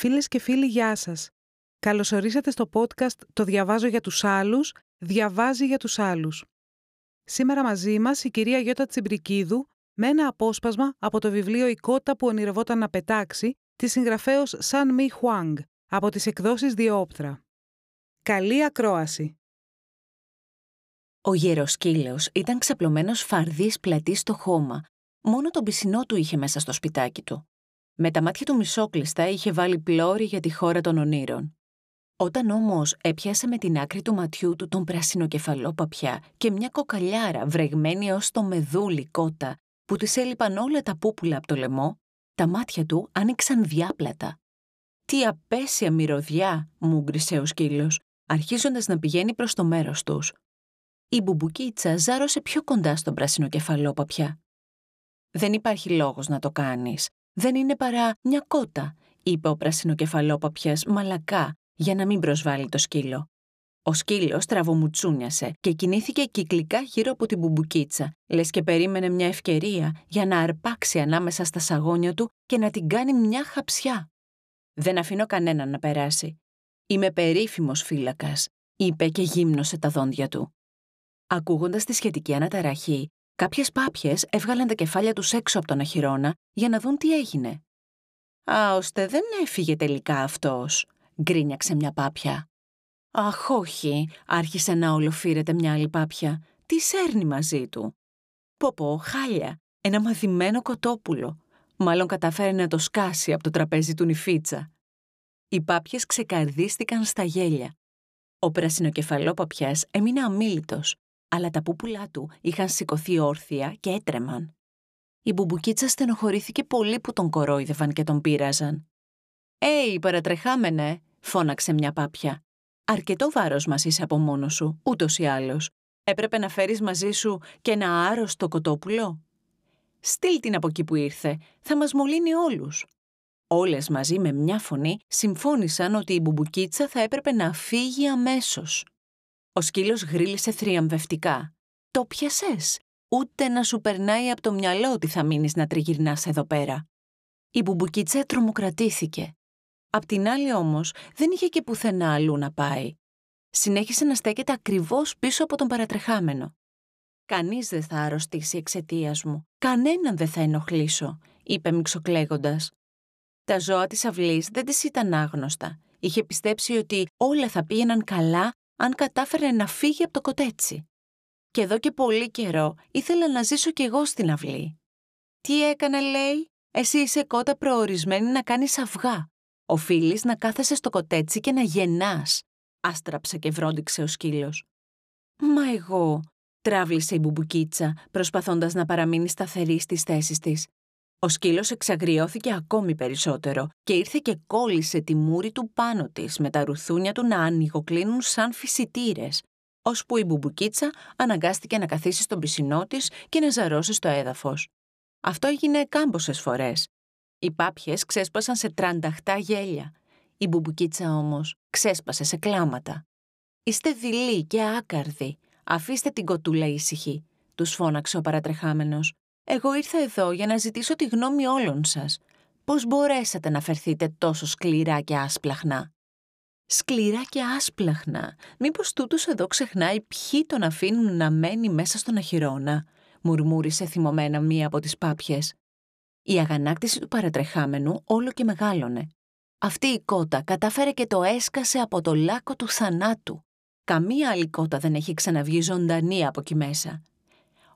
Φίλες και φίλοι, γεια σας. Καλωσορίσατε στο podcast «Το διαβάζω για τους άλλους», «Διαβάζει για τους άλλους». Σήμερα μαζί μας η κυρία Γιώτα Τσιμπρικίδου με ένα απόσπασμα από το βιβλίο «Η κότα που ονειρευόταν να πετάξει» της συγγραφέως Σαν Μι Χουάνγκ από τις εκδόσεις Διόπτρα. Καλή ακρόαση! Ο γεροσκύλος ήταν ξαπλωμένος φαρδής πλατής στο χώμα. Μόνο τον πισινό του είχε μέσα στο σπιτάκι του. Με τα μάτια του μισόκλειστα είχε βάλει πλώρη για τη χώρα των ονείρων. Όταν όμως έπιασε με την άκρη του ματιού του τον πρασινοκεφαλό παπιά και μια κοκαλιάρα βρεγμένη ως το μεδούλι κότα που της έλειπαν όλα τα πούπουλα από το λαιμό, τα μάτια του άνοιξαν διάπλατα. Τι απέσια μυρωδιά, μούγκρισε ο σκύλος, αρχίζοντας να πηγαίνει προς το μέρος τους. Η μπουμπουκίτσα ζάρωσε πιο κοντά στον πρασινοκεφαλό παπιά. Δεν υπάρχει λόγος να το κάνεις, δεν είναι παρά μια κότα, είπε ο πρασινοκεφαλόπαπιας μαλακά για να μην προσβάλλει το σκύλο. Ο σκύλος τραβομουτσούνιασε και κινήθηκε κυκλικά γύρω από την μπουμπουκίτσα, λες και περίμενε μια ευκαιρία για να αρπάξει ανάμεσα στα σαγόνια του και να την κάνει μια χαψιά. Δεν αφήνω κανέναν να περάσει. Είμαι περίφημος φύλακας, είπε και γύμνωσε τα δόντια του. Ακούγοντας τη σχετική αναταραχή, Κάποιες πάπιες έβγαλαν τα κεφάλια τους έξω από τον αχυρώνα για να δουν τι έγινε. Α, ώστε δεν έφυγε τελικά αυτός, γκρίνιαξε μια πάπια. Αχ, όχι, άρχισε να ολοφύρεται μια άλλη πάπια. Τι σέρνει μαζί του; Πω χάλια, ένα μαθημένο κοτόπουλο. Μάλλον κατάφερε να το σκάσει από το τραπέζι του νηφίτσα. Οι πάπιες ξεκαρδίστηκαν στα γέλια. Ο πρασινοκεφαλόπαπιας έμεινε αμήλυτος αλλά τα πούπουλά του είχαν σηκωθεί όρθια και έτρεμαν. Η μπουμπουκίτσα στενοχωρήθηκε πολύ που τον κορόιδευαν και τον πείραζαν. «Έι, παρατρεχάμενε», φώναξε μια πάπια. «Αρκετό βάρος μας είσαι από μόνος σου, ούτως ή άλλως. Έπρεπε να φέρεις μαζί σου και ένα άρρωστο κοτόπουλο». «Στείλ την από εκεί που ήρθε, θα μας μολύνει όλους». Όλες μαζί με μια φωνή συμφώνησαν ότι η μπουμπουκίτσα θα έπρεπε να φύγει αμέσως. Ο σκύλος γρίλησε θριαμβευτικά. «Το πιασες! Ούτε να σου περνάει από το μυαλό ότι θα μείνεις να τριγυρνάς εδώ πέρα». Η μπουμπουκίτσα τρομοκρατήθηκε. Απ' την άλλη όμως δεν είχε και πουθενά αλλού να πάει. Συνέχισε να στέκεται ακριβώς πίσω από τον παρατρεχάμενο. «Κανείς δεν θα αρρωστήσει εξαιτίας μου. Κανέναν δεν θα ενοχλήσω», είπε μυξοκλέγοντας. Τα ζώα της αυλής δεν της ήταν άγνωστα. Είχε πιστέψει ότι όλα θα πήγαιναν καλά αν κατάφερε να φύγει από το κοτέτσι. Και εδώ και πολύ καιρό ήθελα να ζήσω κι εγώ στην αυλή. Τι έκανε, λέει, εσύ είσαι κότα προορισμένη να κάνεις αυγά. Οφείλεις να κάθεσαι στο κοτέτσι και να γεννάς, άστραψε και βρόντιξε ο σκύλος. Μα εγώ, τράβλησε η μπουμπουκίτσα, προσπαθώντας να παραμείνει σταθερή στις θέσεις της. Ο σκύλος εξαγριώθηκε ακόμη περισσότερο και ήρθε και κόλλησε τη μούρη του πάνω της με τα ρουθούνια του να ανοιγοκλίνουν σαν φυσιτήρες, ώσπου η μπουμπουκίτσα αναγκάστηκε να καθίσει στον πισινό της και να ζαρώσει στο έδαφος. Αυτό έγινε κάμποσες φορές. Οι πάπιες ξέσπασαν σε τρανταχτά γέλια. Η μπουμπουκίτσα όμως ξέσπασε σε κλάματα. «Είστε δειλοί και άκαρδοι. Αφήστε την κοτούλα ήσυχη», τους φώναξε ο παρατρεχάμενος. Εγώ ήρθα εδώ για να ζητήσω τη γνώμη όλων σας. Πώς μπορέσατε να φερθείτε τόσο σκληρά και άσπλαχνα; Σκληρά και άσπλαχνα. Μήπως τούτος εδώ ξεχνάει ποιοι τον αφήνουν να μένει μέσα στον αχυρώνα, μουρμούρισε θυμωμένα μία από τις πάπιες. Η αγανάκτηση του παρατρεχάμενου όλο και μεγάλωνε. Αυτή η κότα κατάφερε και το έσκασε από το λάκκο του θανάτου. Καμία άλλη κότα δεν έχει ξαναβγεί ζωντανή από εκεί μέσα.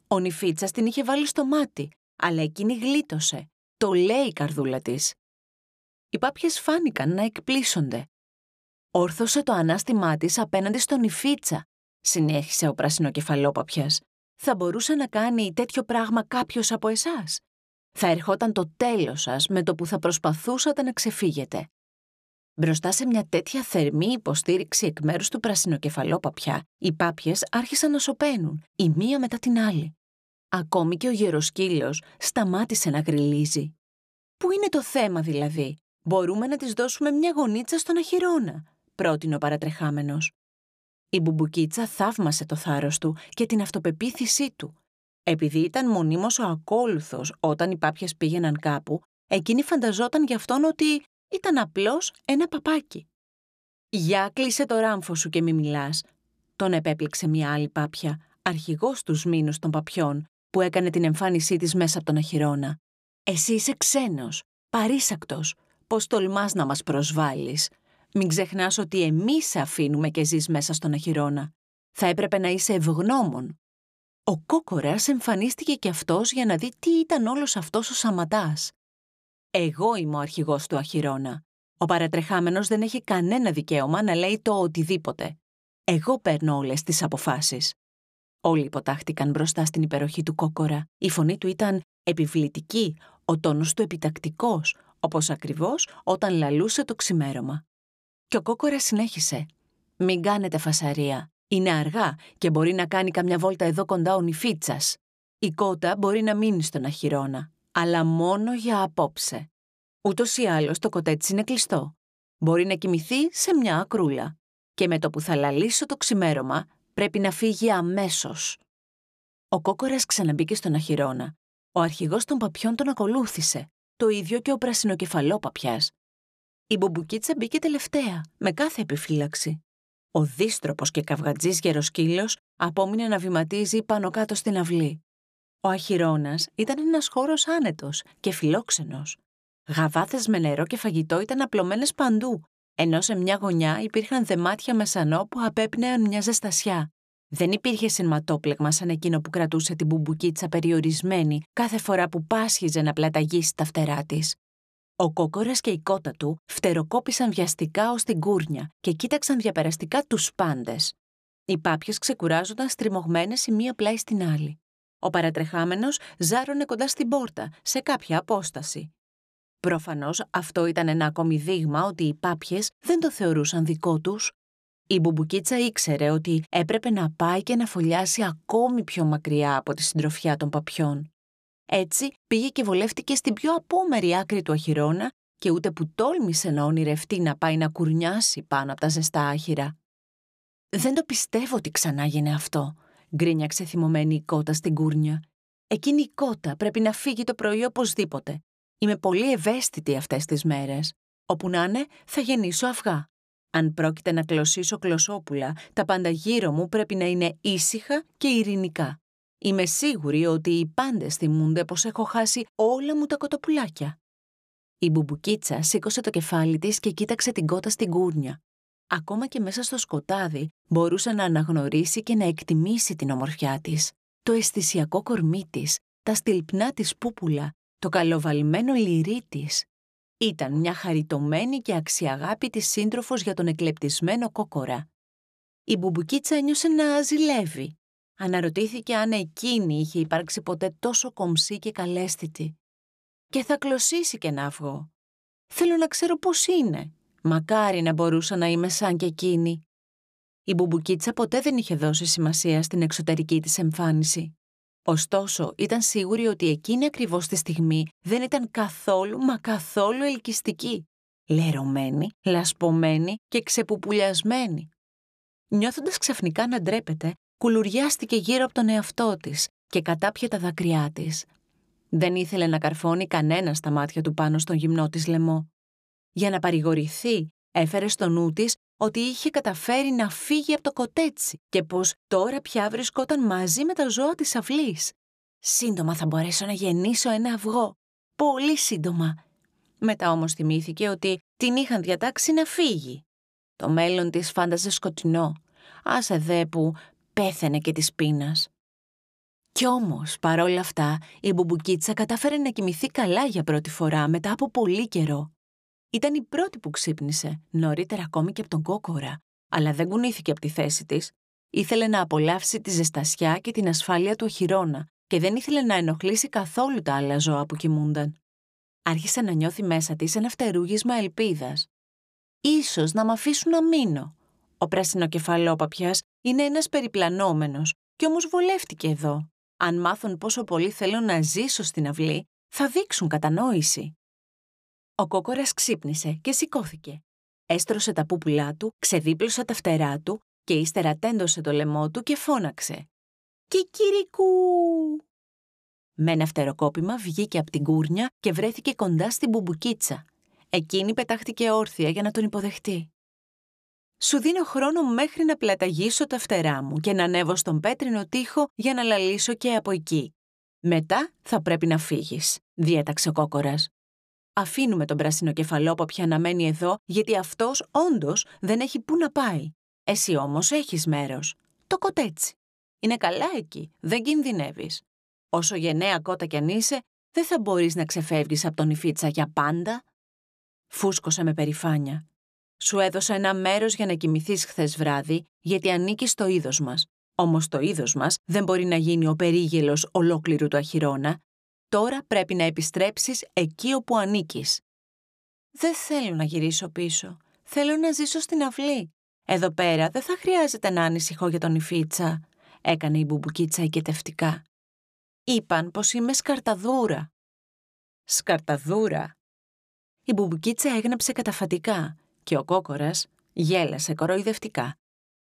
Ο νηφίτσας την είχε βάλει στο μάτι, αλλά εκείνη γλίτωσε. Το λέει η καρδούλα της. Οι πάπιες φάνηκαν να εκπλήσονται. Όρθωσε το ανάστημά της απέναντι στον νηφίτσα, συνέχισε ο πρασινοκεφαλόπαπιας. Θα μπορούσε να κάνει τέτοιο πράγμα κάποιος από εσάς. Θα ερχόταν το τέλος σας με το που θα προσπαθούσατε να ξεφύγετε. Μπροστά σε μια τέτοια θερμή υποστήριξη εκ μέρους του πρασινοκεφαλόπαπια, οι πάπιες άρχισαν να σωπαίνουν, η μία μετά την άλλη. Ακόμη και ο γεροσκύλος σταμάτησε να γριλίζει. Πού είναι το θέμα δηλαδή, μπορούμε να της δώσουμε μια γονίτσα στον αχυρώνα, πρότεινε ο παρατρεχάμενος. Η μπουμπουκίτσα θαύμασε το θάρρος του και την αυτοπεποίθησή του. Επειδή ήταν μονίμως ο ακόλουθος όταν οι πάπιες πήγαιναν κάπου, εκείνη φανταζόταν γι' αυτόν ότι ήταν απλώς ένα παπάκι. «Για κλείσε το ράμφο σου και μη μιλάς», τον επέπληξε μια άλλη πάπια, αρχηγός τους μήνους των παπιών, που έκανε την εμφάνισή της μέσα από τον αχυρώνα. «Εσύ είσαι ξένος, παρήσακτος. Πώς τολμάς να μας προσβάλλεις. Μην ξεχνάς ότι εμείς σε αφήνουμε και ζεις μέσα στον αχυρώνα. Θα έπρεπε να είσαι ευγνώμων. Ο κόκορας εμφανίστηκε και αυτός για να δει τι ήταν όλος αυτός ο σαματάς. Εγώ είμαι ο αρχηγός του αχυρώνα. Ο παρατρεχάμενος δεν έχει κανένα δικαίωμα να λέει το οτιδήποτε. Εγώ παίρνω όλες τις αποφάσεις. Όλοι υποτάχτηκαν μπροστά στην υπεροχή του κόκορα. Η φωνή του ήταν επιβλητική, ο τόνος του επιτακτικός, όπως ακριβώς όταν λαλούσε το ξημέρωμα. Και ο κόκορα συνέχισε. «Μην κάνετε φασαρία. Είναι αργά και μπορεί να κάνει καμιά βόλτα εδώ κοντά ο νηφίτσας. Η κότα μπορεί να μείνει στον αχυρώνα, αλλά μόνο για απόψε. Ούτως ή άλλως το κοτέτσι είναι κλειστό. Μπορεί να κοιμηθεί σε μια ακρούλα. Και με το που θα λαλήσω το ξημέρωμα, πρέπει να φύγει αμέσως. Ο κόκορας ξαναμπήκε στον αχυρώνα. Ο αρχηγός των παπιών τον ακολούθησε. Το ίδιο και ο πρασινοκεφαλόπαπιάς. Η μπουμπουκίτσα μπήκε τελευταία, με κάθε επιφύλαξη. Ο δίστροπος και καυγατζής γεροσκύλος απόμεινε να βηματίζει πάνω κάτω στην αυλή. Ο αχυρώνας ήταν ένας χώρος άνετος και φιλόξενος. Γαβάθες με νερό και φαγητό ήταν απλωμένες παντού, ενώ σε μια γωνιά υπήρχαν δεμάτια μεσανό που απέπνεαν μια ζεστασιά. Δεν υπήρχε σηματόπλεγμα σαν εκείνο που κρατούσε την μπουμπουκίτσα περιορισμένη κάθε φορά που πάσχιζε να πλαταγήσει τα φτερά της. Ο κόκορας και η κότα του φτεροκόπησαν βιαστικά ως την κούρνια και κοίταξαν διαπεραστικά τους πάντες. Οι πάπιες ξεκουράζονταν στριμωγμένες η μία πλάι στην άλλη. Ο παρατρεχάμενος ζάρωνε κοντά στην πόρτα, σε κάποια απόσταση. Προφανώς αυτό ήταν ένα ακόμη δείγμα ότι οι πάπιες δεν το θεωρούσαν δικό τους. Η μπουμπουκίτσα ήξερε ότι έπρεπε να πάει και να φωλιάσει ακόμη πιο μακριά από τη συντροφιά των παπιών. Έτσι πήγε και βολεύτηκε στην πιο απόμερη άκρη του αχυρώνα και ούτε που τόλμησε να ονειρευτεί να πάει να κουρνιάσει πάνω από τα ζεστά άχυρα. «Δεν το πιστεύω ότι ξανά γίνει αυτό», γκρίνιαξε θυμωμένη η κότα στην κούρνια. «Εκείνη η κότα πρέπει να φύγει το πρωί οπωσδήποτε. Είμαι πολύ ευαίσθητη αυτές τις μέρες. Όπου να είναι, θα γεννήσω αυγά. Αν πρόκειται να κλωσίσω κλωσόπουλα, τα πάντα γύρω μου πρέπει να είναι ήσυχα και ειρηνικά. Είμαι σίγουρη ότι οι πάντες θυμούνται πως έχω χάσει όλα μου τα κοτοπουλάκια. Η μπουμπουκίτσα σήκωσε το κεφάλι της και κοίταξε την κότα στην κούρνια. Ακόμα και μέσα στο σκοτάδι μπορούσε να αναγνωρίσει και να εκτιμήσει την ομορφιά της. Το αισθησιακό κορμί της, τα στυλπνά της πούπουλα, το καλοβαλμένο λυρί της. Ήταν μια χαριτωμένη και αξιαγάπητη σύντροφος για τον εκλεπτισμένο κόκορα. Η μπουμπουκίτσα ένιωσε να ζηλεύει Αναρωτήθηκε αν εκείνη είχε υπάρξει ποτέ τόσο κομψή και καλέσθητη. Και θα κλωσίσει και να αυγό. Θέλω να ξέρω πώς είναι. Μακάρι να μπορούσα να είμαι σαν και εκείνη. Η μπουμπουκίτσα ποτέ δεν είχε δώσει σημασία στην εξωτερική της εμφάνιση. Ωστόσο, ήταν σίγουρη ότι εκείνη ακριβώς τη στιγμή δεν ήταν καθόλου μα καθόλου ελκυστική. Λερωμένη, λασπωμένη και ξεπουπουλιασμένη. Νιώθοντας ξαφνικά να ντρέπεται, κουλουριάστηκε γύρω από τον εαυτό της και κατάπιε τα δάκρυά της. Δεν ήθελε να καρφώνει κανένας στα μάτια του πάνω στον γυμνό της λαιμό. Για να παρηγορηθεί, έφερε στο νου της ότι είχε καταφέρει να φύγει από το κοτέτσι και πως τώρα πια βρισκόταν μαζί με τα ζώα της αυλής. Σύντομα θα μπορέσω να γεννήσω ένα αυγό. Πολύ σύντομα. Μετά όμως θυμήθηκε ότι την είχαν διατάξει να φύγει. Το μέλλον της φάνταζε σκοτεινό. Άσε δε που πέθαινε και της πείνας. Κι όμως, παρόλα αυτά, η μπουμπουκίτσα κατάφερε να κοιμηθεί καλά για πρώτη φορά μετά από πολύ καιρό. Ήταν η πρώτη που ξύπνησε, νωρίτερα ακόμη και από τον κόκορα, αλλά δεν κουνήθηκε από τη θέση της. Ήθελε να απολαύσει τη ζεστασιά και την ασφάλεια του οχυρώνα και δεν ήθελε να ενοχλήσει καθόλου τα άλλα ζώα που κοιμούνταν. Άρχισε να νιώθει μέσα της ένα φτερούγισμα ελπίδας. Ίσως να μ' αφήσουν να μείνω, ο πρασινοκεφαλόπαπιας είναι ένας περιπλανόμενος και όμως βολεύτηκε εδώ. Αν μάθουν πόσο πολύ θέλω να ζήσω στην αυλή, θα δείξουν κατανόηση. Ο κόκορας ξύπνησε και σηκώθηκε. Έστρωσε τα πούπουλά του, ξεδίπλωσε τα φτερά του και ύστερα τέντωσε το λαιμό του και φώναξε. «Κικυρικού!» Με ένα φτεροκόπημα βγήκε από την κούρνια και βρέθηκε κοντά στην μπουμπουκίτσα. Εκείνη πετάχτηκε όρθια για να τον υποδεχτεί. Σου δίνω χρόνο μέχρι να πλαταγίσω τα φτερά μου και να ανέβω στον πέτρινο τοίχο για να λαλήσω και από εκεί. Μετά θα πρέπει να φύγεις, διέταξε ο κόκορας. Αφήνουμε τον πράσινο κεφαλόποπια να μένει εδώ, γιατί αυτός όντως δεν έχει πού να πάει. Εσύ όμως έχεις μέρος. Το κοτέτσι. Είναι καλά εκεί, δεν κινδυνεύεις. Όσο γενναία κότα κι αν είσαι, δεν θα μπορείς να ξεφεύγεις από τον Ιφίτσα για πάντα. Φούσκωσε με περηφάνια. Σου έδωσα ένα μέρος για να κοιμηθείς χθες βράδυ, γιατί ανήκει στο είδος μας. Όμως το είδος μας δεν μπορεί να γίνει ο περίγελος ολόκληρου του αχυρώνα. Τώρα πρέπει να επιστρέψεις εκεί όπου ανήκεις. Δεν θέλω να γυρίσω πίσω. Θέλω να ζήσω στην αυλή. Εδώ πέρα δεν θα χρειάζεται να ανησυχώ για τον Ιφίτσα, έκανε η μπουμπουκίτσα οικετευτικά. Είπαν πως είμαι σκαρταδούρα. Σκαρταδούρα. Η μπουμπουκίτσα έγνεψε καταφατικά και ο κόκορας γέλασε κοροϊδευτικά.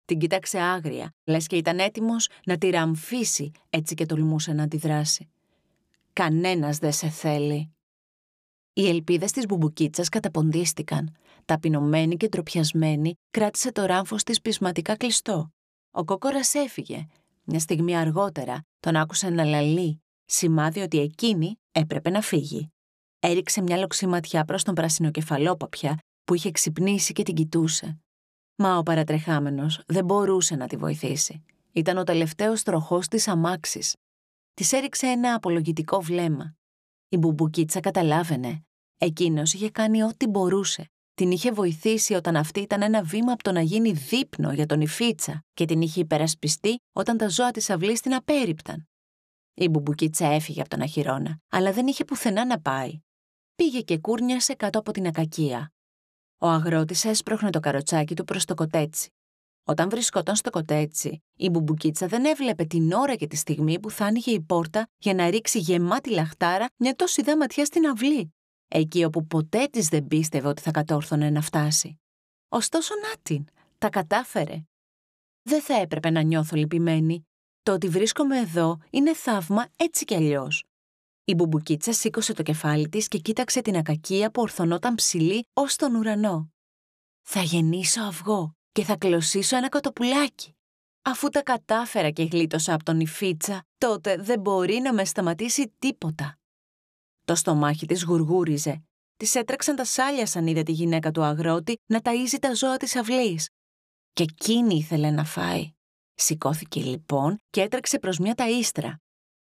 Την κοίταξε άγρια, λες και ήταν έτοιμος να τη ραμφίσει, έτσι και τολμούσε να αντιδράσει. Κανένας δεν σε θέλει. Οι ελπίδες της μπουμπουκίτσας καταποντίστηκαν. Ταπεινωμένη και ντροπιασμένη, κράτησε το ράμφος της πεισματικά κλειστό. Ο κόκορας έφυγε. Μια στιγμή αργότερα τον άκουσε να λαλεί, σημάδι ότι εκείνη έπρεπε να φύγει. Έριξε μια λοξή ματιά προς τον πρασινοκεφαλόπαπια που είχε ξυπνήσει και την κοιτούσε. Μα ο παρατρεχάμενος δεν μπορούσε να τη βοηθήσει. Ήταν ο τελευταίος τροχός της αμάξης. Της έριξε ένα απολογητικό βλέμμα. Η μπουμπουκίτσα καταλάβαινε. Εκείνος είχε κάνει ό,τι μπορούσε. Την είχε βοηθήσει όταν αυτή ήταν ένα βήμα από το να γίνει δείπνο για τον Ιφίτσα και την είχε υπερασπιστεί όταν τα ζώα της αυλής την απέριπταν. Η μπουμπουκίτσα έφυγε από τον αχυρώνα, αλλά δεν είχε πουθενά να πάει. Πήγε και κούρνιασε κάτω από την ακακία. Ο αγρότης έσπροχνε το καροτσάκι του προς το κοτέτσι. Όταν βρισκόταν στο κοτέτσι, η μπουμπουκίτσα δεν έβλεπε την ώρα και τη στιγμή που θα άνοιγε η πόρτα για να ρίξει γεμάτη λαχτάρα μια τόση δά ματιά στην αυλή, εκεί όπου ποτέ της δεν πίστευε ότι θα κατόρθωνε να φτάσει. Ωστόσο, να την, τα κατάφερε. Δεν θα έπρεπε να νιώθω λυπημένη. Το ότι βρίσκομαι εδώ είναι θαύμα έτσι κι αλλιώς. Η μπουμπουκίτσα σήκωσε το κεφάλι της και κοίταξε την ακακία που ορθωνόταν ψηλή ως τον ουρανό. «Θα γεννήσω αυγό και θα κλωσίσω ένα κοτοπουλάκι. Αφού τα κατάφερα και γλίτωσα από τον Ιφίτσα, τότε δεν μπορεί να με σταματήσει τίποτα». Το στομάχι της γουργούριζε. Της έτρεξαν τα σάλια σαν είδε τη γυναίκα του αγρότη να ταΐζει τα ζώα της αυλής. Και εκείνη ήθελε να φάει. Σηκώθηκε λοιπόν και έτρεξε προς μια ταΐστρα.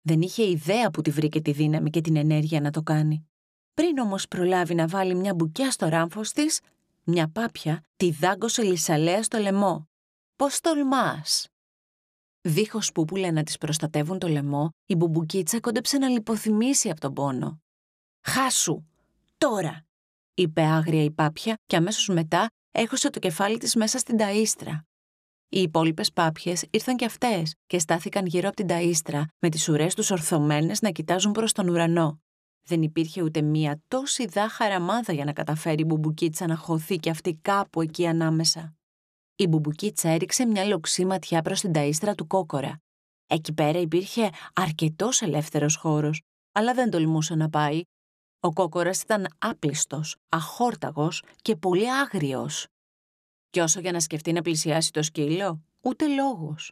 Δεν είχε ιδέα που τη βρήκε τη δύναμη και την ενέργεια να το κάνει. Πριν όμως προλάβει να βάλει μια μπουκιά στο ράμφος της, μια πάπια τη δάγκωσε λισαλέα στο λαιμό. Πώς τολμάς! Δίχως πούπουλα να της προστατεύουν το λαιμό, η μπουμπουκίτσα κόντεψε να λιποθυμήσει από τον πόνο. Χάσου! Τώρα! είπε άγρια η πάπια και αμέσως μετά έχωσε το κεφάλι της μέσα στην ταΐστρα. Οι υπόλοιπες πάπιες ήρθαν και αυτές και στάθηκαν γύρω από την ταΐστρα, με τις ουρές τους ορθωμένες να κοιτάζουν προς τον ουρανό. Δεν υπήρχε ούτε μία τόση δά χαραμάδα για να καταφέρει η μπουμπουκίτσα να χωθεί και αυτή κάπου εκεί ανάμεσα. Η μπουμπουκίτσα έριξε μια λοξή ματιά προς την ταΐστρα του κόκορα. Εκεί πέρα υπήρχε αρκετός ελεύθερος χώρος, αλλά δεν τολμούσε να πάει. Ο κόκορας ήταν άπλιστος, αχόρταγος και πολύ άγριος. Κι όσο για να σκεφτεί να πλησιάσει το σκύλο, ούτε λόγος.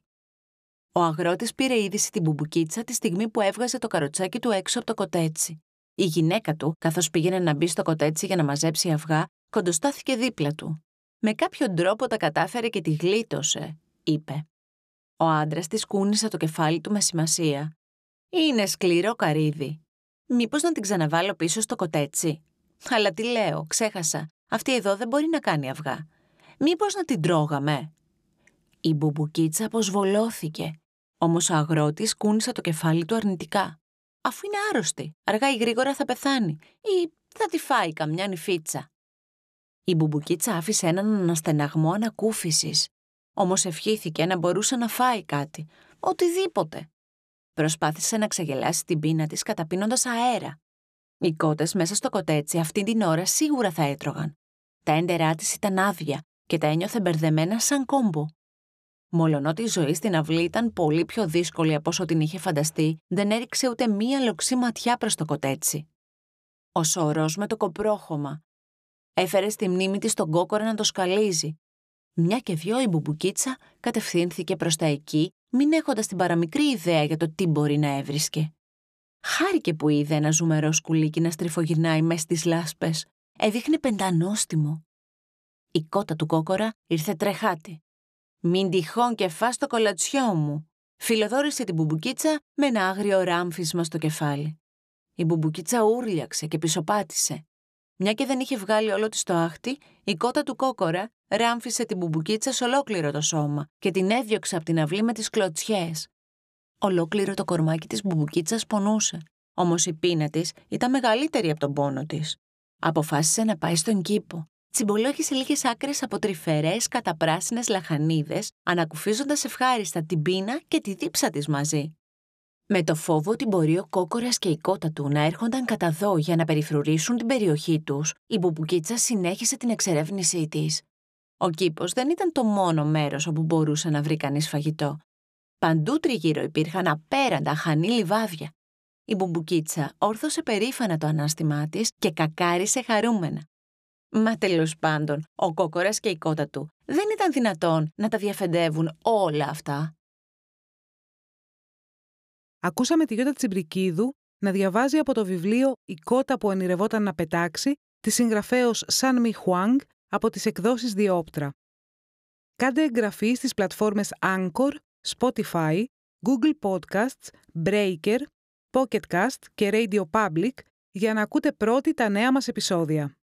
Ο αγρότης πήρε είδηση την μπουμπουκίτσα τη στιγμή που έβγαζε το καροτσάκι του έξω από το κοτέτσι. Η γυναίκα του, καθώς πήγαινε να μπει στο κοτέτσι για να μαζέψει αυγά, κοντοστάθηκε δίπλα του. Με κάποιο τρόπο τα κατάφερε και τη γλίτωσε, είπε. Ο άντρας της κούνησε το κεφάλι του με σημασία. Είναι σκληρό καρύδι. Μήπως να την ξαναβάλω πίσω στο κοτέτσι; Αλλά τι λέω, ξέχασα. Αυτή εδώ δεν μπορεί να κάνει αυγά. Μήπως να την τρώγαμε; Η μπουμπουκίτσα αποσβολώθηκε, όμως ο αγρότης κούνησε το κεφάλι του αρνητικά. Αφού είναι άρρωστη, αργά ή γρήγορα θα πεθάνει ή θα τη φάει καμιά νυφίτσα. Η μπουμπουκίτσα άφησε έναν αναστεναγμό ανακούφισης, όμως ευχήθηκε να μπορούσε να φάει κάτι, οτιδήποτε. Προσπάθησε να ξεγελάσει την πείνα της καταπίνοντας αέρα. Οι κότες μέσα στο κοτέτσι αυτή την ώρα σίγουρα θα έτρωγαν. Τα έντερά της ήταν άδεια και τα ένιωθε μπερδεμένα σαν κόμπο. Μολονότι η ζωή στην αυλή ήταν πολύ πιο δύσκολη από όσο την είχε φανταστεί, δεν έριξε ούτε μία λοξή ματιά προς το κοτέτσι. Ο σωρός με το κοπρόχωμα, Έφερε στη μνήμη της τον κόκορα να το σκαλίζει. Μια και δυο η μπουμπουκίτσα κατευθύνθηκε προς τα εκεί, μην έχοντας την παραμικρή ιδέα για το τι μπορεί να έβρισκε. Χάρηκε που είδε ένα ζουμερός σκουλίκι να στριφογυρνάει μέσα στις λάσπες. Έδειχνε πεντανόστιμο. Η κότα του κόκορα ήρθε τρεχάτη. «Μην τυχόν και φας το κολατσιό μου», φιλοδόρησε την μπουμπουκίτσα με ένα άγριο ράμφισμα στο κεφάλι. Η μπουμπουκίτσα ούρλιαξε και πισωπάτησε. Μια και δεν είχε βγάλει όλο της το άχτη, η κότα του κόκορα ράμφισε την μπουμπουκίτσα σε ολόκληρο το σώμα και την έδιωξε από την αυλή με τις κλωτσιές. Ολόκληρο το κορμάκι της μπουμπουκίτσας πονούσε, όμως η πείνα της ήταν μεγαλύτερη από τον πόνο της. Αποφάσισε να πάει στον κήπο. Τσιμπολόγησε λίγες άκρες από τρυφερές καταπράσινες λαχανίδες, ανακουφίζοντας ευχάριστα την πείνα και τη δίψα της μαζί. Με το φόβο ότι μπορεί ο κόκορας και η κότα του να έρχονταν κατά δω για να περιφρουρήσουν την περιοχή τους, η μπουμπουκίτσα συνέχισε την εξερεύνησή της. Ο κήπος δεν ήταν το μόνο μέρος όπου μπορούσε να βρει κανείς φαγητό. Παντού τριγύρω υπήρχαν απέραντα χανή λιβάδια. Η μπουμπουκίτσα όρθωσε περήφανα το ανάστημά της και κακάρισε χαρούμενα. Μα τέλος πάντων, ο κόκορας και η κότα του δεν ήταν δυνατόν να τα διαφεντεύουν όλα αυτά. Ακούσαμε τη Γιώτα Τσιμπρικίδου να διαβάζει από το βιβλίο «Η κότα που ονειρευόταν να πετάξει» της συγγραφέως Σαν Μι Χουάνγκ από τις εκδόσεις Διόπτρα. Κάντε εγγραφή στις πλατφόρμες Anchor, Spotify, Google Podcasts, Breaker, Pocketcast και Radio Public για να ακούτε πρώτοι τα νέα μας επεισόδια.